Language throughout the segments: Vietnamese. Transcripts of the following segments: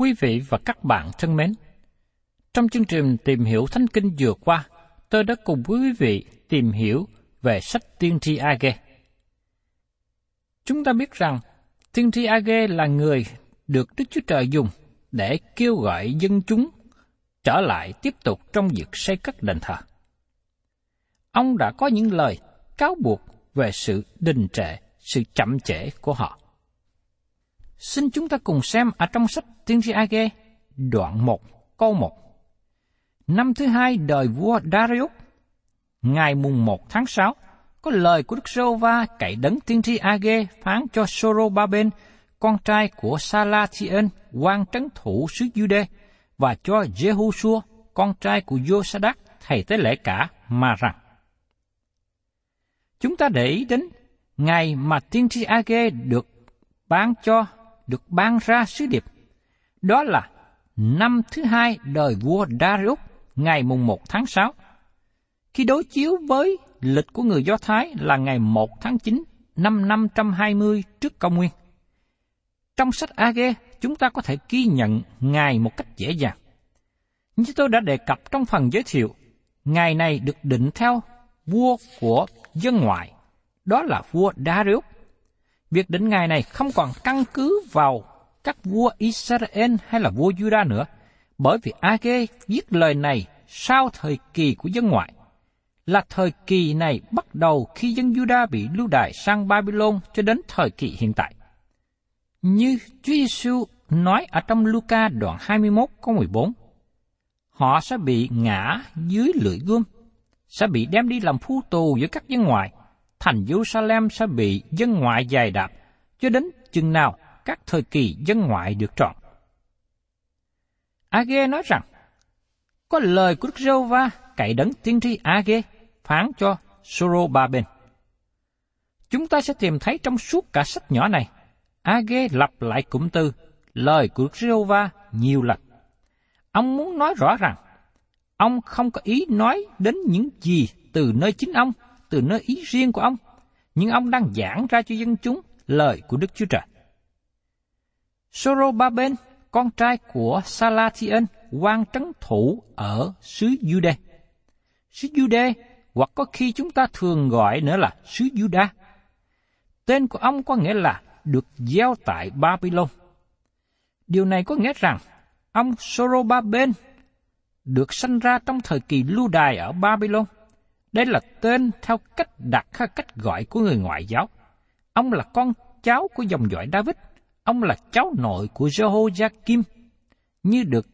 Quý vị và các bạn thân mến, trong chương trình tìm hiểu Thánh Kinh vừa qua, tôi đã cùng quý vị tìm hiểu về sách tiên tri Age. Chúng ta biết rằng tiên tri Age là người được Đức Chúa Trời dùng để kêu gọi dân chúng trở lại tiếp tục trong việc xây cất đền thờ. Ông đã có những lời cáo buộc về sự đình trệ, sự chậm trễ của họ. Xin chúng ta cùng xem ở trong sách Tiên tri Age, đoạn 1, câu 1. Năm thứ hai đời vua Darius, ngày mùng 1 tháng 6, có lời của Đức Sô Va cậy đấng tiên tri Age phán cho Sorobaben, con trai của Salathiel, quan trấn thủ xứ Jude, và cho Jehoshua, con trai của Josadak, thầy tế lễ cả, mà rằng Chúng ta để ý đến ngày mà tiên tri Age được bán cho, được ban ra sứ điệp. Đó là năm thứ hai đời vua Darius, ngày mùng 1 tháng 6. Khi đối chiếu với lịch của người Do Thái là ngày 1 tháng 9 năm 520 trước công nguyên. Trong sách Age, chúng ta có thể ghi nhận ngày một cách dễ dàng. Như tôi đã đề cập trong phần giới thiệu, ngày này được định theo vua của dân ngoại, đó là vua Darius. Việc định ngày này không còn căn cứ vào các vua Israel hay là vua Judah nữa, bởi vì Age viết lời này sau thời kỳ của dân ngoại. Là thời kỳ này bắt đầu khi dân Judah bị lưu đày sang Babylon cho đến thời kỳ hiện tại. Như Chúa Giêsu nói ở trong Luca đoạn 21 câu 14, họ sẽ bị ngã dưới lưỡi gươm, sẽ bị đem đi làm phu tù giữa các dân ngoại, thành Jerusalem sẽ bị dân ngoại dài đạp, cho đến chừng nào các thời kỳ dân ngoại được trọn. Age nói rằng, có lời của Đức Rêu Va cậy đấng tiên tri Age phán cho Sorobaben. Chúng ta sẽ tìm thấy trong suốt cả sách nhỏ này, Age lặp lại cụm từ lời của Đức Rêu Va nhiều lần. Ông muốn nói rõ rằng, ông không có ý nói đến những gì từ nơi chính ông, từ nơi ý riêng của ông, nhưng ông đang giảng ra cho dân chúng lời của Đức Chúa Trời. Sorobaben, con trai của Salathiel, quan trấn thủ ở xứ Jude. Xứ Jude hoặc có khi chúng ta thường gọi nữa là xứ Juda. Tên của ông có nghĩa là được gieo tại Babylon. Điều này có nghĩa rằng ông Sorobaben được sanh ra trong thời kỳ lưu đài ở Babylon. Đây là tên theo cách đặt hay cách gọi của người ngoại giáo. Ông là con cháu của dòng dõi David. Ông là cháu nội của Jehoiakim, như được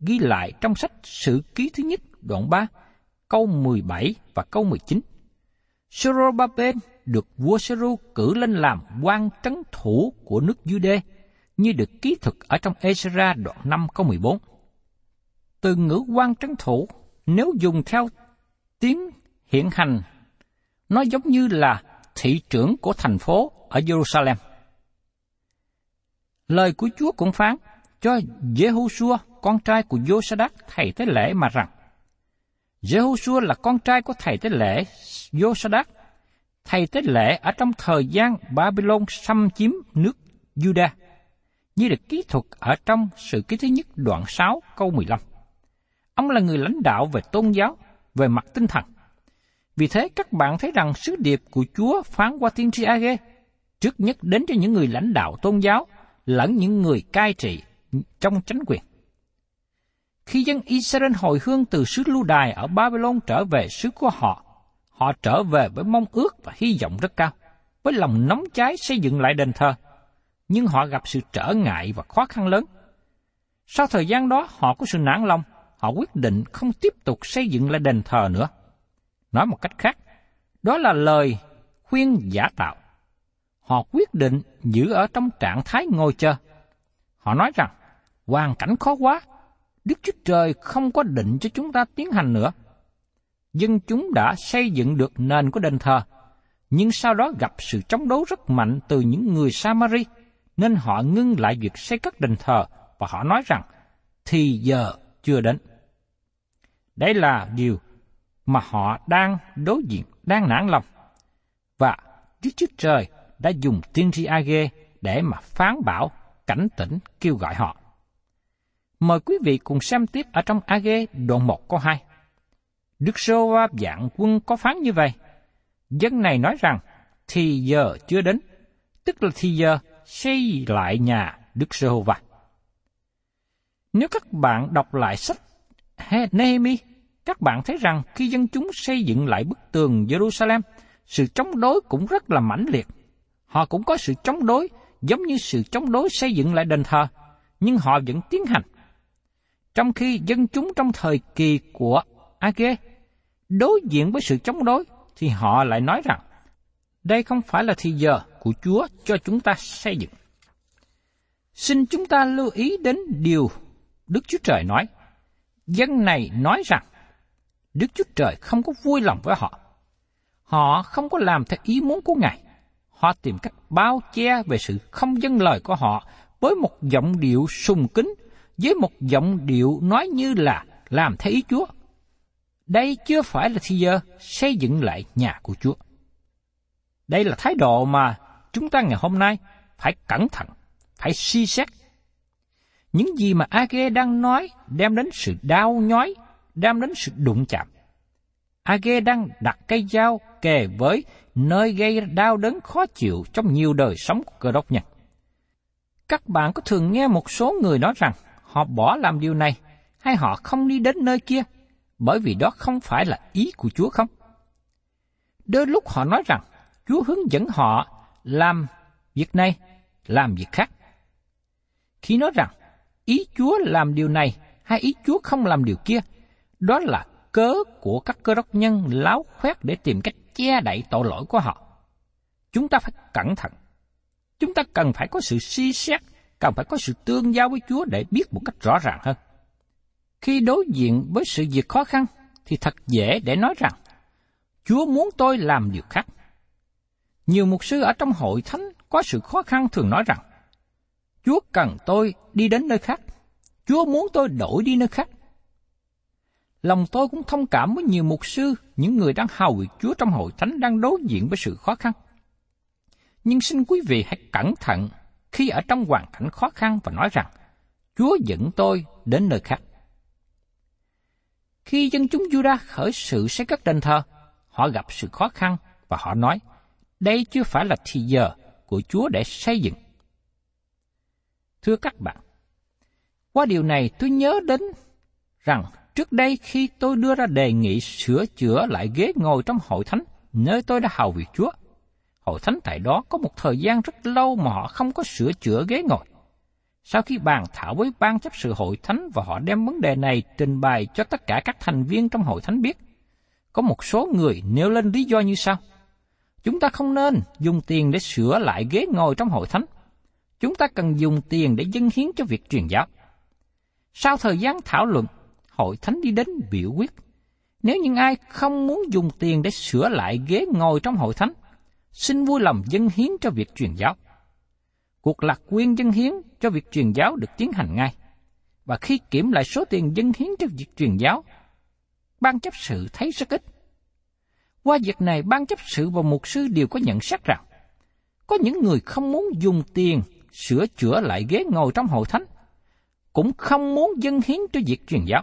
ghi lại trong sách Sử ký thứ nhất đoạn 3, câu 17 và câu 19. Sorobaben được vua Seru cử lên làm quan trấn thủ của nước Jude, như được ký thực ở trong Ezra đoạn 5 câu 14. Từ ngữ quan trấn thủ, nếu dùng theo tiếng hiện hành, nó giống như là thị trưởng của thành phố ở Jerusalem. Lời của Chúa cũng phán cho Jehoshua, con trai của Josadak, thầy tế lễ mà rằng, Jehoshua là con trai của thầy tế lễ Josadak, thầy tế lễ ở trong thời gian Babylon xâm chiếm nước Judah, như được ký thuật ở trong sự ký thứ nhất đoạn 6 câu 15. Ông là người lãnh đạo về tôn giáo, về mặt tinh thần. Vì thế các bạn thấy rằng sứ điệp của Chúa phán qua tiên tri Age trước nhất đến cho những người lãnh đạo tôn giáo lẫn những người cai trị trong chánh quyền. Khi dân Israel hồi hương từ xứ lưu đài ở Babylon trở về xứ của họ, họ trở về với mong ước và hy vọng rất cao, với lòng nóng cháy xây dựng lại đền thờ. Nhưng họ gặp sự trở ngại và khó khăn lớn. Sau thời gian đó, họ có sự nản lòng, họ quyết định không tiếp tục xây dựng lại đền thờ nữa. Nói một cách khác, đó là lời khuyên giả tạo. Họ quyết định giữ ở trong trạng thái ngồi chờ. Họ nói rằng, hoàn cảnh khó quá, Đức Chúa Trời không có định cho chúng ta tiến hành nữa. Dân chúng đã xây dựng được nền của đền thờ, nhưng sau đó gặp sự chống đối rất mạnh từ những người Samari, nên họ ngưng lại việc xây cất đền thờ và họ nói rằng, thì giờ chưa đến. Đấy là điều mà họ đang đối diện, đang nản lòng. Và Đức Chúa Trời đã dùng tiên tri Age để mà phán bảo, cảnh tỉnh, kêu gọi họ. Mời quý vị cùng xem tiếp ở trong Age đoạn 1 câu 2. Đức Sô Va dạng quân có phán như vậy. Dân này nói rằng, thì giờ chưa đến, tức là thì giờ xây lại nhà Đức Sô Va. Nếu các bạn đọc lại sách Nehemi, các bạn thấy rằng khi dân chúng xây dựng lại bức tường Jerusalem, sự chống đối cũng rất là mãnh liệt. Họ cũng có sự chống đối giống như sự chống đối xây dựng lại đền thờ, nhưng họ vẫn tiến hành. Trong khi dân chúng trong thời kỳ của Age đối diện với sự chống đối, thì họ lại nói rằng, đây không phải là thì giờ của Chúa cho chúng ta xây dựng. Xin chúng ta lưu ý đến điều Đức Chúa Trời nói. Dân này nói rằng, Đức Chúa Trời không có vui lòng với họ. Họ không có làm theo ý muốn của Ngài. Họ tìm cách bao che về sự không dân lời của họ với một giọng điệu sùng kính, với một giọng điệu nói như là làm theo ý Chúa. Đây chưa phải là thi giờ xây dựng lại nhà của Chúa. Đây là thái độ mà chúng ta ngày hôm nay phải cẩn thận, phải suy xét. Những gì mà Age đang nói đem đến sự đau nhói, đem đến sự đụng chạm. Age đang đặt cây dao kề với nơi gây đau đớn khó chịu trong nhiều đời sống của cơ đốc nhân. Các bạn có thường nghe một số người nói rằng họ bỏ làm điều này hay họ không đi đến nơi kia bởi vì đó không phải là ý của Chúa không? Đôi lúc họ nói rằng Chúa hướng dẫn họ làm việc này, làm việc khác. Khi nói rằng ý Chúa làm điều này hay ý Chúa không làm điều kia, đó là cớ của các cơ đốc nhân láo khoét để tìm cách che đậy tội lỗi của họ. Chúng ta phải cẩn thận. Chúng ta cần phải có sự suy xét, cần phải có sự tương giao với Chúa để biết một cách rõ ràng hơn. Khi đối diện với sự việc khó khăn, thì thật dễ để nói rằng, Chúa muốn tôi làm điều khác. Nhiều mục sư ở trong hội thánh có sự khó khăn thường nói rằng, Chúa cần tôi đi đến nơi khác. Chúa muốn tôi đổi đi nơi khác. Lòng tôi cũng thông cảm với nhiều mục sư, những người đang hầu việc Chúa trong hội thánh đang đối diện với sự khó khăn. Nhưng xin quý vị hãy cẩn thận khi ở trong hoàn cảnh khó khăn và nói rằng, Chúa dẫn tôi đến nơi khác. Khi dân chúng Judah khởi sự xây cất đền thờ, họ gặp sự khó khăn và họ nói, đây chưa phải là thì giờ của Chúa để xây dựng. Thưa các bạn, Qua điều này tôi nhớ đến rằng trước đây khi tôi đưa ra đề nghị sửa chữa lại ghế ngồi trong hội thánh, nơi tôi đã hầu việc Chúa, hội thánh tại đó có một thời gian rất lâu mà họ không có sửa chữa ghế ngồi. Sau khi bàn thảo với ban chấp sự hội thánh và họ đem vấn đề này trình bày cho tất cả các thành viên trong hội thánh biết, có một số người nêu lên lý do như sau. Chúng ta không nên dùng tiền để sửa lại ghế ngồi trong hội thánh. Chúng ta cần dùng tiền để dâng hiến cho việc truyền giáo. Sau thời gian thảo luận, hội thánh đi đến biểu quyết. Nếu những ai không muốn dùng tiền để sửa lại ghế ngồi trong hội thánh, xin vui lòng dân hiến cho việc truyền giáo. Cuộc lạc quyên dân hiến cho việc truyền giáo được tiến hành ngay. Và khi kiểm lại số tiền dân hiến cho việc truyền giáo, ban chấp sự thấy rất ít. Qua việc này, ban chấp sự và mục sư đều có nhận xét rằng, có những người không muốn dùng tiền sửa chữa lại ghế ngồi trong hội thánh, cũng không muốn dân hiến cho việc truyền giáo.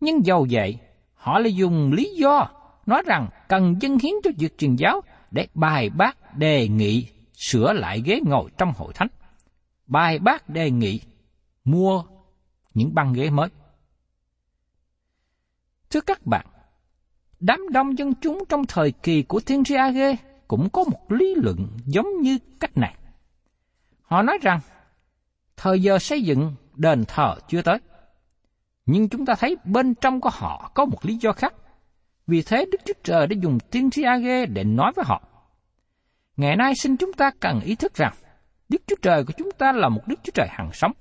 Nhưng dầu vậy, họ lại dùng lý do nói rằng cần dân hiến cho việc truyền giáo để bài bác đề nghị sửa lại ghế ngồi trong hội thánh. Bài bác đề nghị mua những băng ghế mới. Thưa các bạn, đám đông dân chúng trong thời kỳ của Thiên tri Age cũng có một lý luận giống như cách này. Họ nói rằng, thời giờ xây dựng đền thờ chưa tới. Nhưng chúng ta thấy bên trong của họ có một lý do khác. Vì thế Đức Chúa Trời đã dùng tiên tri Age để nói với họ. Ngày nay xin chúng ta cần ý thức rằng, Đức Chúa Trời của chúng ta là một Đức Chúa Trời hằng sống.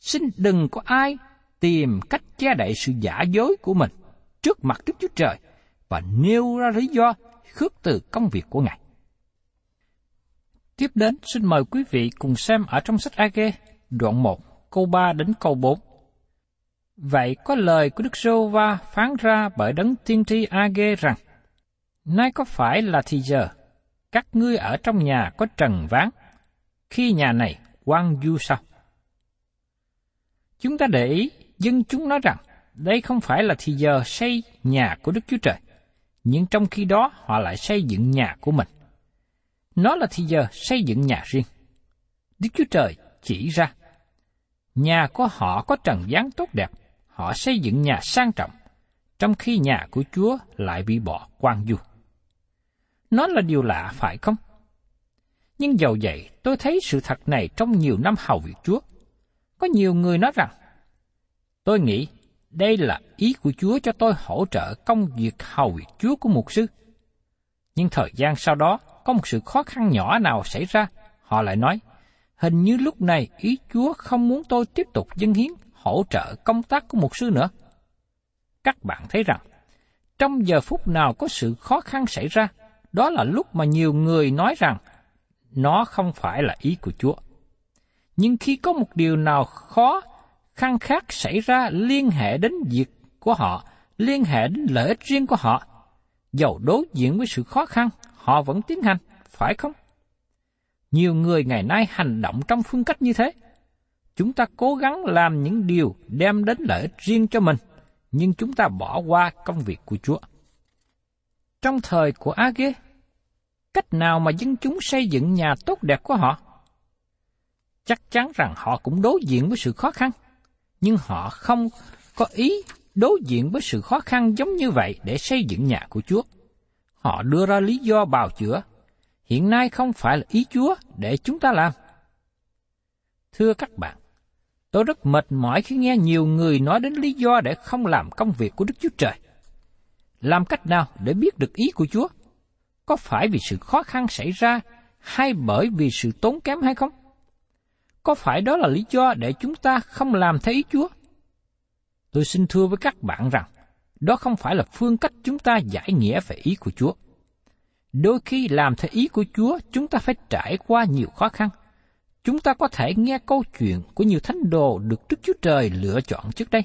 Xin đừng có ai tìm cách che đậy sự giả dối của mình trước mặt Đức Chúa Trời và nêu ra lý do khước từ công việc của Ngài. Tiếp đến, xin mời quý vị cùng xem ở trong sách Age, đoạn 1, câu 3 đến câu 4. Vậy có lời của Đức Sô Va phán ra bởi đấng tiên tri Age rằng, Nay có phải là thì giờ, các ngươi ở trong nhà có trần ván, khi nhà này quan du sao? Chúng ta để ý, dân chúng nói rằng, đây không phải là thì giờ xây nhà của Đức Chúa Trời, nhưng trong khi đó họ lại xây dựng nhà của mình. Nó là thì giờ xây dựng nhà riêng. Đức Chúa Trời chỉ ra, nhà của họ có trần dáng tốt đẹp, họ xây dựng nhà sang trọng, trong khi nhà của Chúa lại bị bỏ quang du. Nó là điều lạ phải không? Nhưng dầu vậy, tôi thấy sự thật này trong nhiều năm hầu việc Chúa. Có nhiều người nói rằng, tôi nghĩ đây là ý của Chúa cho tôi hỗ trợ công việc hầu việc Chúa của mục sư. Nhưng thời gian sau đó, có một sự khó khăn nhỏ nào xảy ra, họ lại nói, hình như lúc này ý Chúa không muốn tôi tiếp tục dâng hiến hỗ trợ công tác của mục sư nữa. Các bạn thấy rằng, trong giờ phút nào có sự khó khăn xảy ra, đó là lúc mà nhiều người nói rằng nó không phải là ý của Chúa. Nhưng khi có một điều nào khó khăn khác xảy ra liên hệ đến việc của họ, liên hệ đến lợi ích riêng của họ, dầu đối diện với sự khó khăn, họ vẫn tiến hành, phải không? Nhiều người ngày nay hành động trong phương cách như thế. Chúng ta cố gắng làm những điều đem đến lợi ích riêng cho mình, nhưng chúng ta bỏ qua công việc của Chúa. Trong thời của Age, cách nào mà dân chúng xây dựng nhà tốt đẹp của họ? Chắc chắn rằng họ cũng đối diện với sự khó khăn, nhưng họ không có ý đối diện với sự khó khăn giống như vậy để xây dựng nhà của Chúa. Họ đưa ra lý do bào chữa, hiện nay không phải là ý Chúa để chúng ta làm. Thưa các bạn, tôi rất mệt mỏi khi nghe nhiều người nói đến lý do để không làm công việc của Đức Chúa Trời. Làm cách nào để biết được ý của Chúa? có phải vì sự khó khăn xảy ra hay bởi vì sự tốn kém hay không? Có phải đó là lý do để chúng ta không làm theo ý Chúa? Tôi xin thưa với các bạn rằng, đó không phải là phương cách chúng ta giải nghĩa về ý của Chúa. Đôi khi làm theo ý của Chúa, chúng ta phải trải qua nhiều khó khăn. Chúng ta có thể nghe câu chuyện của nhiều thánh đồ được Đức Chúa Trời lựa chọn trước đây.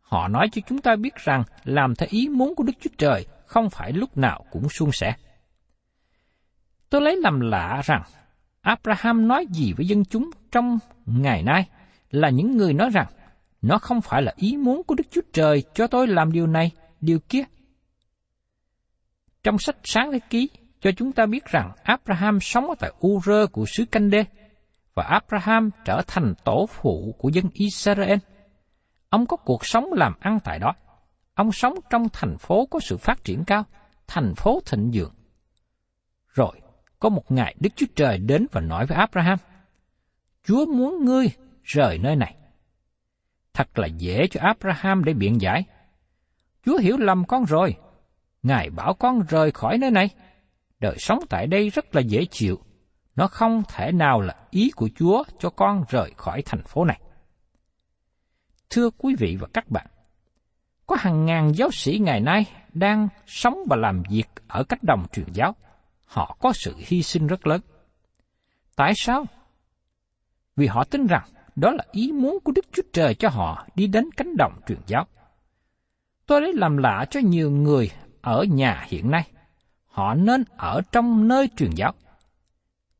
Họ nói cho chúng ta biết rằng làm theo ý muốn của Đức Chúa Trời không phải lúc nào cũng suôn sẻ. Tôi lấy làm lạ rằng Abraham nói gì với dân chúng trong ngày nay là những người nói rằng nó không phải là ý muốn của Đức Chúa Trời cho tôi làm điều này, điều kia. Trong sách Sáng Thế Ký cho chúng ta biết rằng Abraham sống ở tại Ur của xứ Canh Đê và Abraham trở thành tổ phụ của dân Israel. Ông có cuộc sống làm ăn tại đó. Ông sống trong thành phố có sự phát triển cao, thành phố thịnh vượng. Rồi, có một ngày Đức Chúa Trời đến và nói với Abraham, Chúa muốn ngươi rời nơi này. Thật là dễ cho Abraham để biện giải. Chúa hiểu lầm con rồi. Ngài bảo con rời khỏi nơi này. Đời sống tại đây rất là dễ chịu. Nó không thể nào là ý của Chúa cho con rời khỏi thành phố này. Thưa quý vị và các bạn, có hàng ngàn giáo sĩ ngày nay đang sống và làm việc ở cách đồng truyền giáo. Họ có sự hy sinh rất lớn. Tại sao? Vì họ tin rằng đó là ý muốn của Đức Chúa Trời cho họ đi đến cánh đồng truyền giáo. Tôi lấy làm lạ cho nhiều người ở nhà hiện nay. Họ nên ở trong nơi truyền giáo.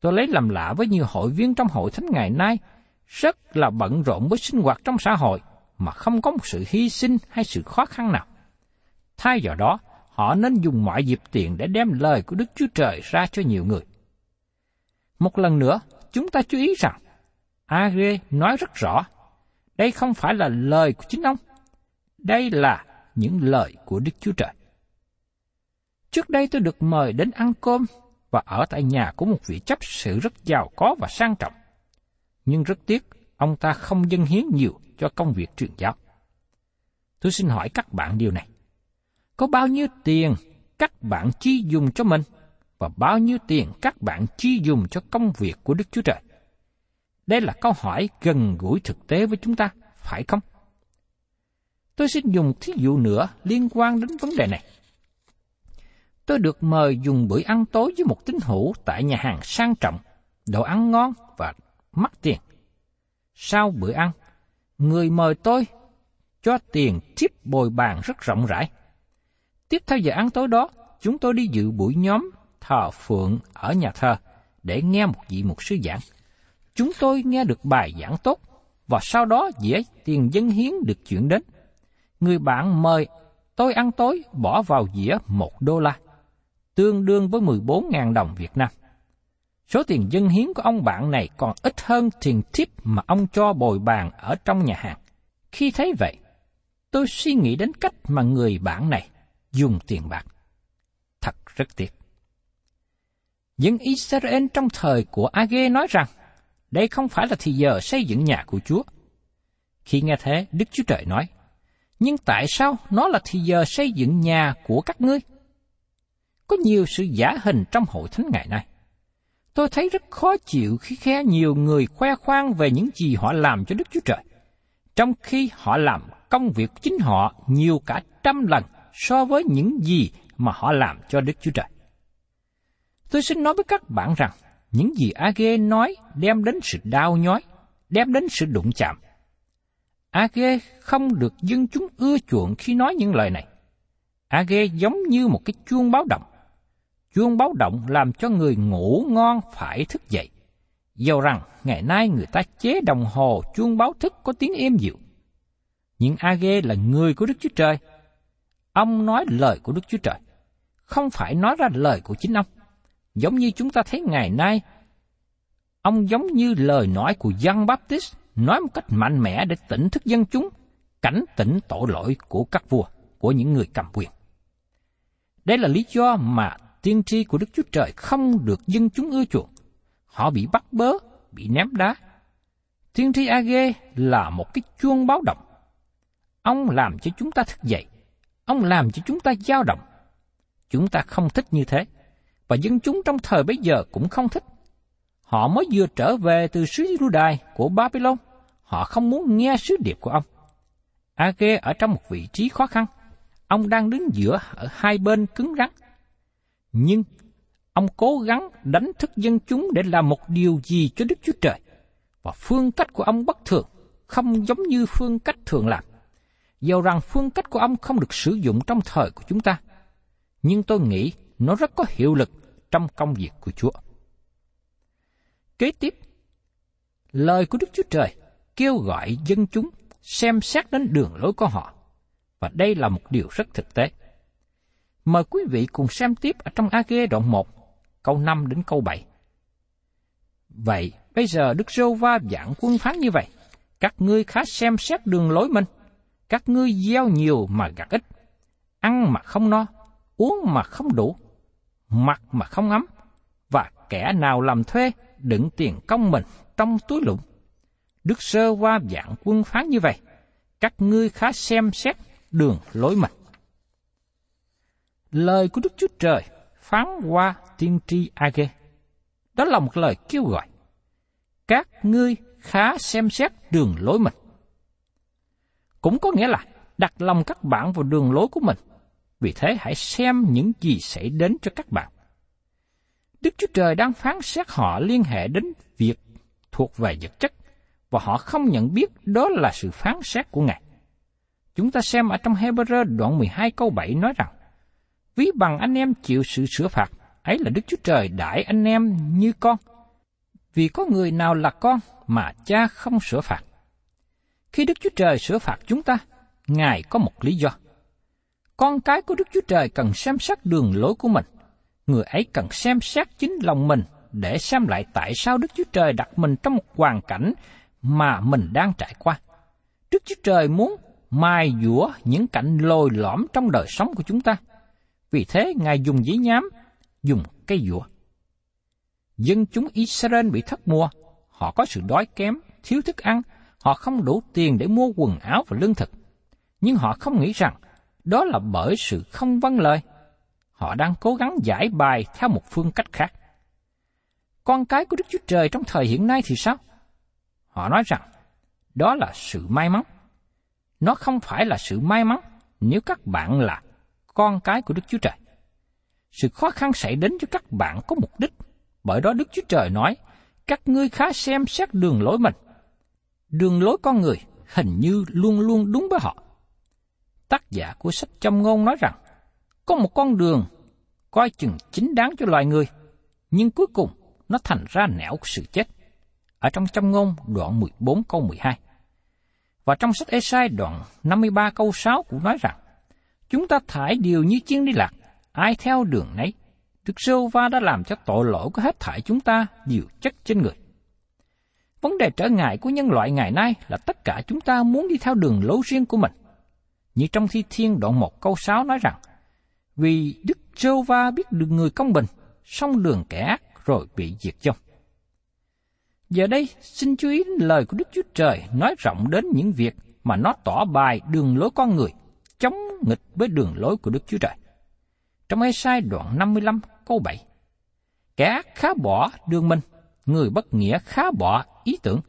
Tôi lấy làm lạ với nhiều hội viên trong hội thánh ngày nay rất là bận rộn với sinh hoạt trong xã hội mà không có một sự hy sinh hay sự khó khăn nào. Thay vào đó, họ nên dùng mọi dịp tiện để đem lời của Đức Chúa Trời ra cho nhiều người. Một lần nữa, chúng ta chú ý rằng, Agê nói rất rõ, đây không phải là lời của chính ông, đây là những lời của Đức Chúa Trời. Trước đây tôi được mời đến ăn cơm và ở tại nhà của một vị chấp sự rất giàu có và sang trọng. Nhưng rất tiếc, ông ta không dâng hiến nhiều cho công việc truyền giáo. Tôi xin hỏi các bạn điều này. Có bao nhiêu tiền các bạn chi dùng cho mình và bao nhiêu tiền các bạn chi dùng cho công việc của Đức Chúa Trời? Đây là câu hỏi gần gũi thực tế với chúng ta, phải không? Tôi xin dùng thí dụ nữa liên quan đến vấn đề này. Tôi được mời dùng bữa ăn tối với một tín hữu tại nhà hàng sang trọng, đồ ăn ngon và mắc tiền. Sau bữa ăn, người mời tôi cho tiền tip bồi bàn rất rộng rãi. Tiếp theo giờ ăn tối đó, chúng tôi đi dự buổi nhóm thờ phượng ở nhà thờ để nghe một vị mục sư giảng. Chúng tôi nghe được bài giảng tốt và sau đó dễ tiền dân hiến được chuyển đến. Người bạn mời tôi ăn tối bỏ vào dĩa một đô la, tương đương với 14.000 đồng Việt Nam. Số tiền dân hiến của ông bạn này còn ít hơn tiền tip mà ông cho bồi bàn ở trong nhà hàng. Khi thấy vậy, tôi suy nghĩ đến cách mà người bạn này dùng tiền bạc. Thật rất tiếc. những Israel trong thời của Age nói rằng, đây không phải là thì giờ xây dựng nhà của Chúa. Khi nghe thế, Đức Chúa Trời nói, nhưng tại sao nó là thì giờ xây dựng nhà của các ngươi? Có nhiều sự giả hình trong hội thánh ngày nay. Tôi thấy rất khó chịu khi khe nhiều người khoe khoang về những gì họ làm cho Đức Chúa Trời, trong khi họ làm công việc chính họ nhiều cả trăm lần so với những gì mà họ làm cho Đức Chúa Trời. Tôi xin nói với các bạn rằng, những gì Age nói đem đến sự đau nhói, đem đến sự đụng chạm. Age không được dân chúng ưa chuộng khi nói những lời này. Age giống như một cái chuông báo động. Chuông báo động làm cho người ngủ ngon phải thức dậy. Dầu rằng ngày nay người ta chế đồng hồ chuông báo thức có tiếng êm dịu. Nhưng Age là người của Đức Chúa Trời. Ông nói lời của Đức Chúa Trời, không phải nói ra lời của chính ông. Giống như chúng ta thấy ngày nay, ông giống như lời nói của Giăng Baptist nói một cách mạnh mẽ để tỉnh thức dân chúng, cảnh tỉnh tội lỗi của các vua, của những người cầm quyền. Đây là lý do mà tiên tri của Đức Chúa Trời không được dân chúng ưa chuộng. Họ bị bắt bớ, bị ném đá. Tiên tri Age là một cái chuông báo động. Ông làm cho chúng ta thức dậy. Ông làm cho chúng ta dao động. Chúng ta không thích như thế. Và dân chúng trong thời bấy giờ cũng không thích. Họ mới vừa trở về từ xứ Đài của Babylon. Họ không muốn nghe sứ điệp của ông. Age ở trong một vị trí khó khăn. Ông đang đứng giữa ở hai bên cứng rắn. Nhưng ông cố gắng đánh thức dân chúng để làm một điều gì cho Đức Chúa Trời. Và phương cách của ông bất thường, không giống như phương cách thường làm. Dầu rằng phương cách của ông không được sử dụng trong thời của chúng ta. Nhưng tôi nghĩ nó rất có hiệu lực trong công việc của Chúa. Kế tiếp, lời của Đức Chúa Trời kêu gọi dân chúng xem xét đến đường lối của họ. Và đây là một điều rất thực tế. Mời quý vị cùng xem tiếp ở trong A-gê đoạn 1, câu 5 đến câu 7. Vậy, Bây giờ Đức Rô Va dạng quân phán như vậy. Các ngươi khá xem xét đường lối mình. Các ngươi gieo nhiều mà gặt ít. Ăn mà không no, uống mà không đủ, mặc mà không ấm. Và kẻ nào làm thuê đựng tiền công mình trong túi lụng. Đức Sơ Va dạng quân phán như vậy. Các ngươi khá xem xét đường lối mình. Lời của Đức Chúa Trời phán qua tiên tri Age. Đó là một lời kêu gọi. Các ngươi khá xem xét đường lối mình. Cũng có nghĩa là đặt lòng các bạn vào đường lối của mình. Vì thế hãy xem những gì xảy đến cho các bạn. Đức Chúa Trời đang phán xét họ liên hệ đến việc thuộc về vật chất, và họ không nhận biết đó là sự phán xét của Ngài. Chúng ta xem ở trong Hebrew đoạn 12 câu 7 nói rằng, Ví bằng anh em chịu sự sửa phạt, ấy là Đức Chúa Trời đãi anh em như con. Vì có người nào là con mà cha không sửa phạt. Khi Đức Chúa Trời sửa phạt chúng ta, Ngài có một lý do. Con cái của Đức Chúa Trời cần xem xét đường lối của mình. Người ấy cần xem xét chính lòng mình để xem lại tại sao Đức Chúa Trời đặt mình trong một hoàn cảnh mà mình đang trải qua. Đức Chúa Trời muốn mài dũa những cảnh lồi lõm trong đời sống của chúng ta. Vì thế, Ngài dùng giấy nhám, dùng cây dùa. Dân chúng Israel bị thất mùa, họ có sự đói kém, thiếu thức ăn, họ không đủ tiền để mua quần áo và lương thực. Nhưng họ không nghĩ rằng đó là bởi sự không vâng lời. Họ đang cố gắng giải bài theo một phương cách khác. Con cái của Đức Chúa Trời trong thời hiện nay thì sao? Họ nói rằng đó là sự may mắn. Nó không phải là sự may mắn nếu các bạn là con cái của Đức Chúa Trời. Sự khó khăn xảy đến cho các bạn có mục đích, bởi đó Đức Chúa Trời nói, các ngươi khá xem xét đường lối mình. Đường lối con người hình như luôn luôn đúng với họ. Tác giả của sách châm ngôn nói rằng, có một con đường coi chừng chính đáng cho loài người, nhưng cuối cùng nó thành ra nẻo sự chết. Ở trong châm ngôn đoạn 14 câu 12. Và trong sách Esai đoạn 53 câu 6 cũng nói rằng, Chúng ta thải điều như chiên đi lạc, ai theo đường nấy. Đức sâu Va đã làm cho tội lỗi của hết thải chúng ta nhiều chất trên người. Vấn đề trở ngại của nhân loại ngày nay là tất cả chúng ta muốn đi theo đường lối riêng của mình. Như trong Thi Thiên đoạn 1 câu 6 nói rằng, Vì Đức sâu Va biết được người công bình, song đường kẻ ác rồi bị diệt vong. Giờ đây, xin chú ý đến lời của Đức Chúa Trời nói rộng đến những việc mà nó tỏ bài đường lối con người, chống nghịch với đường lối của Đức Chúa Trời. Trong Ê-sai đoạn 55 câu 7, Kẻ ác khá bỏ đường mình, người bất nghĩa khá bỏ ý tưởng.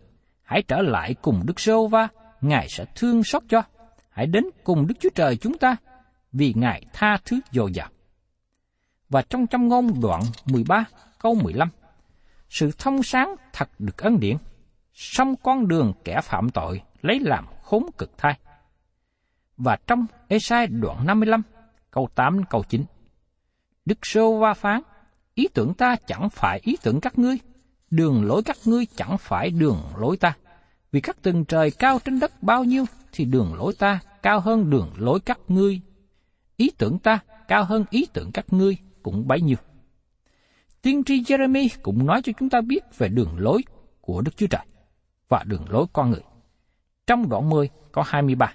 Hãy trở lại cùng Đức Sô Va, Ngài sẽ thương xót cho. Hãy đến cùng Đức Chúa Trời chúng ta, vì Ngài tha thứ dồi dào. Và trong trăm ngôn đoạn 13 câu 15, sự thông sáng thật được ân điển, song con đường kẻ phạm tội lấy làm khốn cực thai. Và trong Esai đoạn 55, câu 8 câu 9, Đức Sô Va phán, ý tưởng ta chẳng phải ý tưởng các ngươi, đường lối các ngươi chẳng phải đường lối ta. Vì các tầng trời cao trên đất bao nhiêu, thì đường lối ta cao hơn đường lối các ngươi. Ý tưởng ta cao hơn ý tưởng các ngươi cũng bấy nhiêu. Tiên tri Jeremy cũng nói cho chúng ta biết về đường lối của Đức Chúa Trời và đường lối con người. Trong đoạn 10 có 23.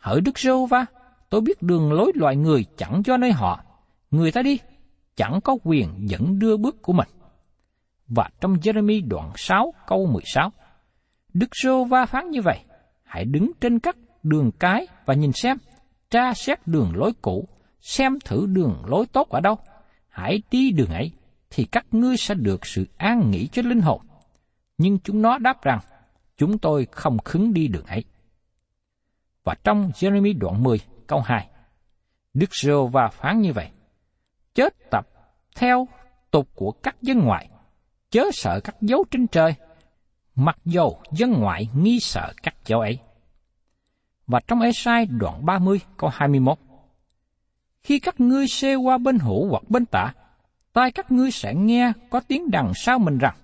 Hỡi Đức giê va tôi biết đường lối loài người chẳng cho nơi họ. Người ta đi, chẳng có quyền dẫn đưa bước của mình. Và trong Jeremy đoạn 6 câu 16, Đức giê va phán như vậy, hãy đứng trên các đường cái và nhìn xem, tra xét đường lối cũ, xem thử đường lối tốt ở đâu. Hãy đi đường ấy, thì các ngươi sẽ được sự an nghỉ cho linh hồn. Nhưng chúng nó đáp rằng, chúng tôi không khứng đi đường ấy. Và trong Jeremy đoạn 10 câu 2, Đức giê va phán như vậy, chết tập theo tục của các dân ngoại, chớ sợ các dấu trên trời, mặc dầu dân ngoại nghi sợ các dấu ấy. Và trong Esai đoạn 30 câu 21, Khi các ngươi xê qua bên hữu hoặc bên tả, tai các ngươi sẽ nghe có tiếng đằng sau mình rằng,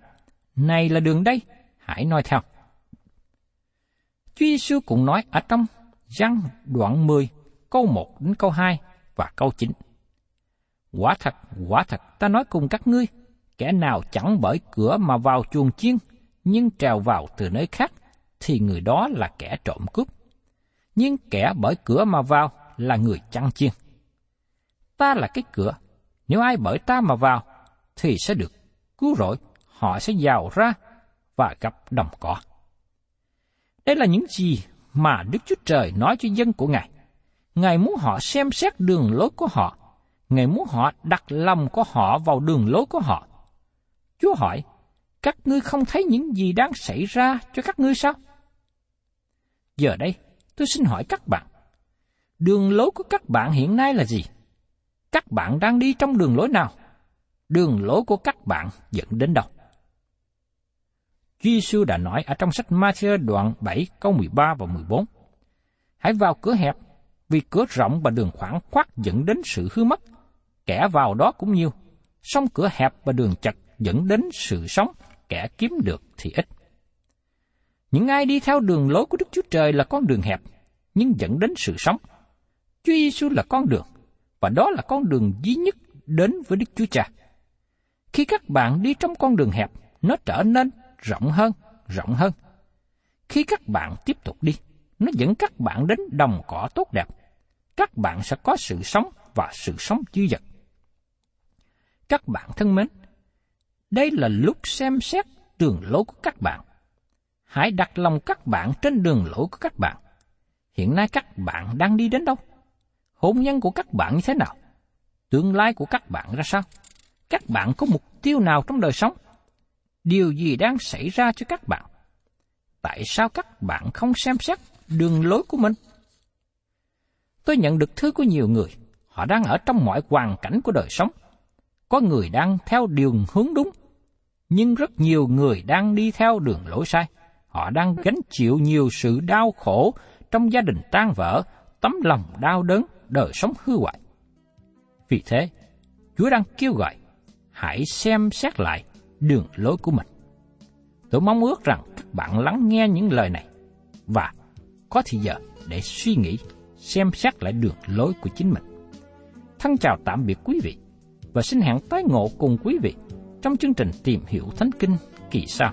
Này là đường đây, hãy nói theo. Chúa Giêsu cũng nói ở trong Giăng đoạn 10, câu 1 đến câu 2 và câu 9. Quả thật, quả thật, ta nói cùng các ngươi, kẻ nào chẳng bởi cửa mà vào chuồng chiên, nhưng trèo vào từ nơi khác, thì người đó là kẻ trộm cướp. Nhưng kẻ bởi cửa mà vào là người chăn chiên. Ta là cái cửa, nếu ai bởi ta mà vào, thì sẽ được cứu rỗi, họ sẽ giàu ra và gặp đồng cỏ. Đây là những gì mà Đức Chúa Trời nói cho dân của Ngài. Ngài muốn họ xem xét đường lối của họ. Ngài muốn họ đặt lòng của họ vào đường lối của họ. Chúa hỏi, các ngươi không thấy những gì đang xảy ra cho các ngươi sao? Giờ đây, tôi xin hỏi các bạn, đường lối của các bạn hiện nay là gì? Các bạn đang đi trong đường lối nào? Đường lối của các bạn dẫn đến đâu? Giêsu đã nói ở trong sách Matthew đoạn 7 câu 13 và 14. Hãy vào cửa hẹp, vì cửa rộng và đường khoảng khoát dẫn đến sự hư mất. Kẻ vào đó cũng nhiều, song cửa hẹp và đường chật dẫn đến sự sống, kẻ kiếm được thì ít. Những ai đi theo đường lối của Đức Chúa Trời là con đường hẹp, nhưng dẫn đến sự sống. Chúa Giêsu là con đường, và đó là con đường duy nhất đến với Đức Chúa Cha. Khi các bạn đi trong con đường hẹp, nó trở nên rộng hơn, rộng hơn. Khi các bạn tiếp tục đi, nó dẫn các bạn đến đồng cỏ tốt đẹp. Các bạn sẽ có sự sống và sự sống dư dật. Các bạn thân mến, đây là lúc xem xét đường lối của các bạn. Hãy đặt lòng các bạn trên đường lối của các bạn. Hiện nay các bạn đang đi đến đâu? Hôn nhân của các bạn như thế nào? Tương lai của các bạn ra sao? Các bạn có mục tiêu nào trong đời sống? Điều gì đang xảy ra cho các bạn? Tại sao các bạn không xem xét đường lối của mình? Tôi nhận được thư của nhiều người. Họ đang ở trong mọi hoàn cảnh của đời sống. Có người đang theo đường hướng đúng, nhưng rất nhiều người đang đi theo đường lối sai. Họ đang gánh chịu nhiều sự đau khổ trong gia đình tan vỡ, tấm lòng đau đớn, đời sống hư hoại. Vì thế, Chúa đang kêu gọi, hãy xem xét lại đường lối của mình. Tôi mong ước rằng các bạn lắng nghe những lời này và có thời giờ để suy nghĩ, xem xét lại đường lối của chính mình. Thân chào tạm biệt quý vị và xin hẹn tái ngộ cùng quý vị trong chương trình tìm hiểu Thánh Kinh kỳ sau.